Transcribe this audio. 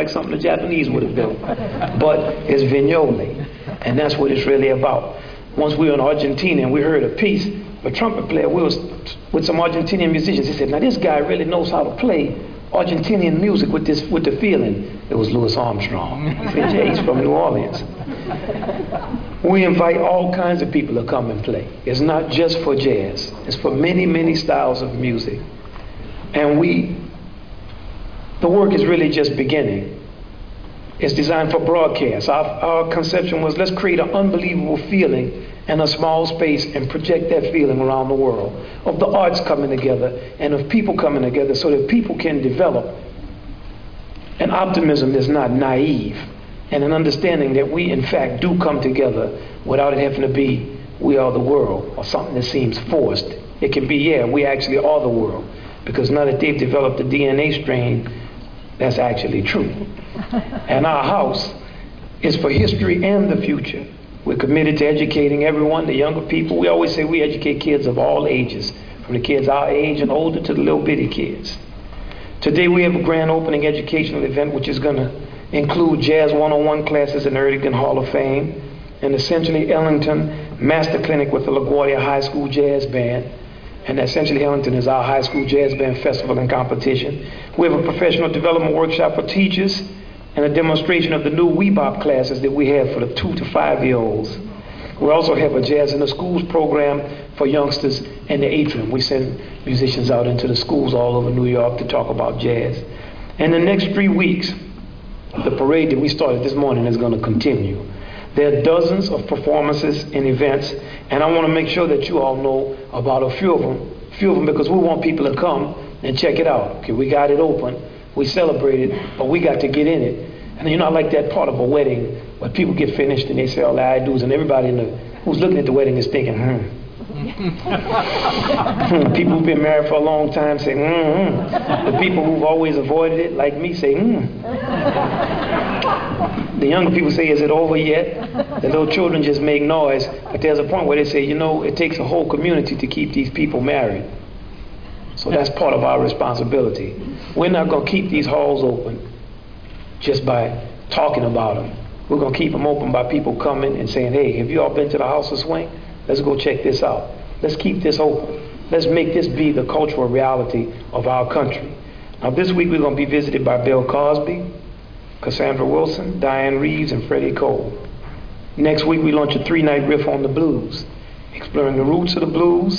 like something the Japanese would have built. But it's Viñoly, and that's what it's really about. Once we were in Argentina and we heard a piece, a trumpet player, we was with some Argentinian musicians. He said, now this guy really knows how to play Argentinian music with this with the feeling. It was Louis Armstrong. He said, yeah, he's from New Orleans. We invite all kinds of people to come and play. It's not just for jazz. It's for many, many styles of music. And we, the work is really just beginning. It's designed for broadcast. Our, our conception was let's create an unbelievable feeling in a small space and project that feeling around the world of the arts coming together and of people coming together so that people can develop an optimism that's not naive and an understanding that we in fact do come together without it having to be we are the world or something that seems forced. It can be, yeah, we actually are the world because now that they've developed the DNA strain, that's actually true. and our house is for history and the future. We're committed to educating everyone, the younger people. We always say we educate kids of all ages, from the kids our age and older to the little bitty kids. Today we have a grand opening educational event which is going to include Jazz 101 classes in the Ertegun Hall of Fame, and essentially Ellington Master Clinic with the LaGuardia High School Jazz Band. And essentially Ellington is our high school jazz band festival and competition. We have a professional development workshop for teachers and a demonstration of the new WeBop classes that we have for the two to five year olds. We also have a Jazz in the Schools program for youngsters in the atrium. We send musicians out into the schools all over New York to talk about jazz. And the next three weeks, the parade that we started this morning is going to continue. There are dozens of performances and events, and I want to make sure that you all know about a few of them, a few of them because we want people to come and check it out. Okay, we got it open, we celebrated, but we got to get in it. And you know, I like that part of a wedding where people get finished and they say all the I do's, and everybody in the, who's looking at the wedding is thinking, hmm. people who've been married for a long time say, mm-hmm. The people who've always avoided it, like me, say, mm. The younger people say, is it over yet? The little children just make noise. But there's a point where they say, you know, it takes a whole community to keep these people married. So that's part of our responsibility. We're not going to keep these halls open just by talking about them. We're going to keep them open by people coming and saying, hey, have you all been to the House of Swing? Let's go check this out. Let's keep this open. Let's make this be the cultural reality of our country. Now, this week we're going to be visited by Bill Cosby, Cassandra Wilson, Dianne Reeves, and Freddie Cole. Next week we launch a three-night riff on the blues, exploring the roots of the blues,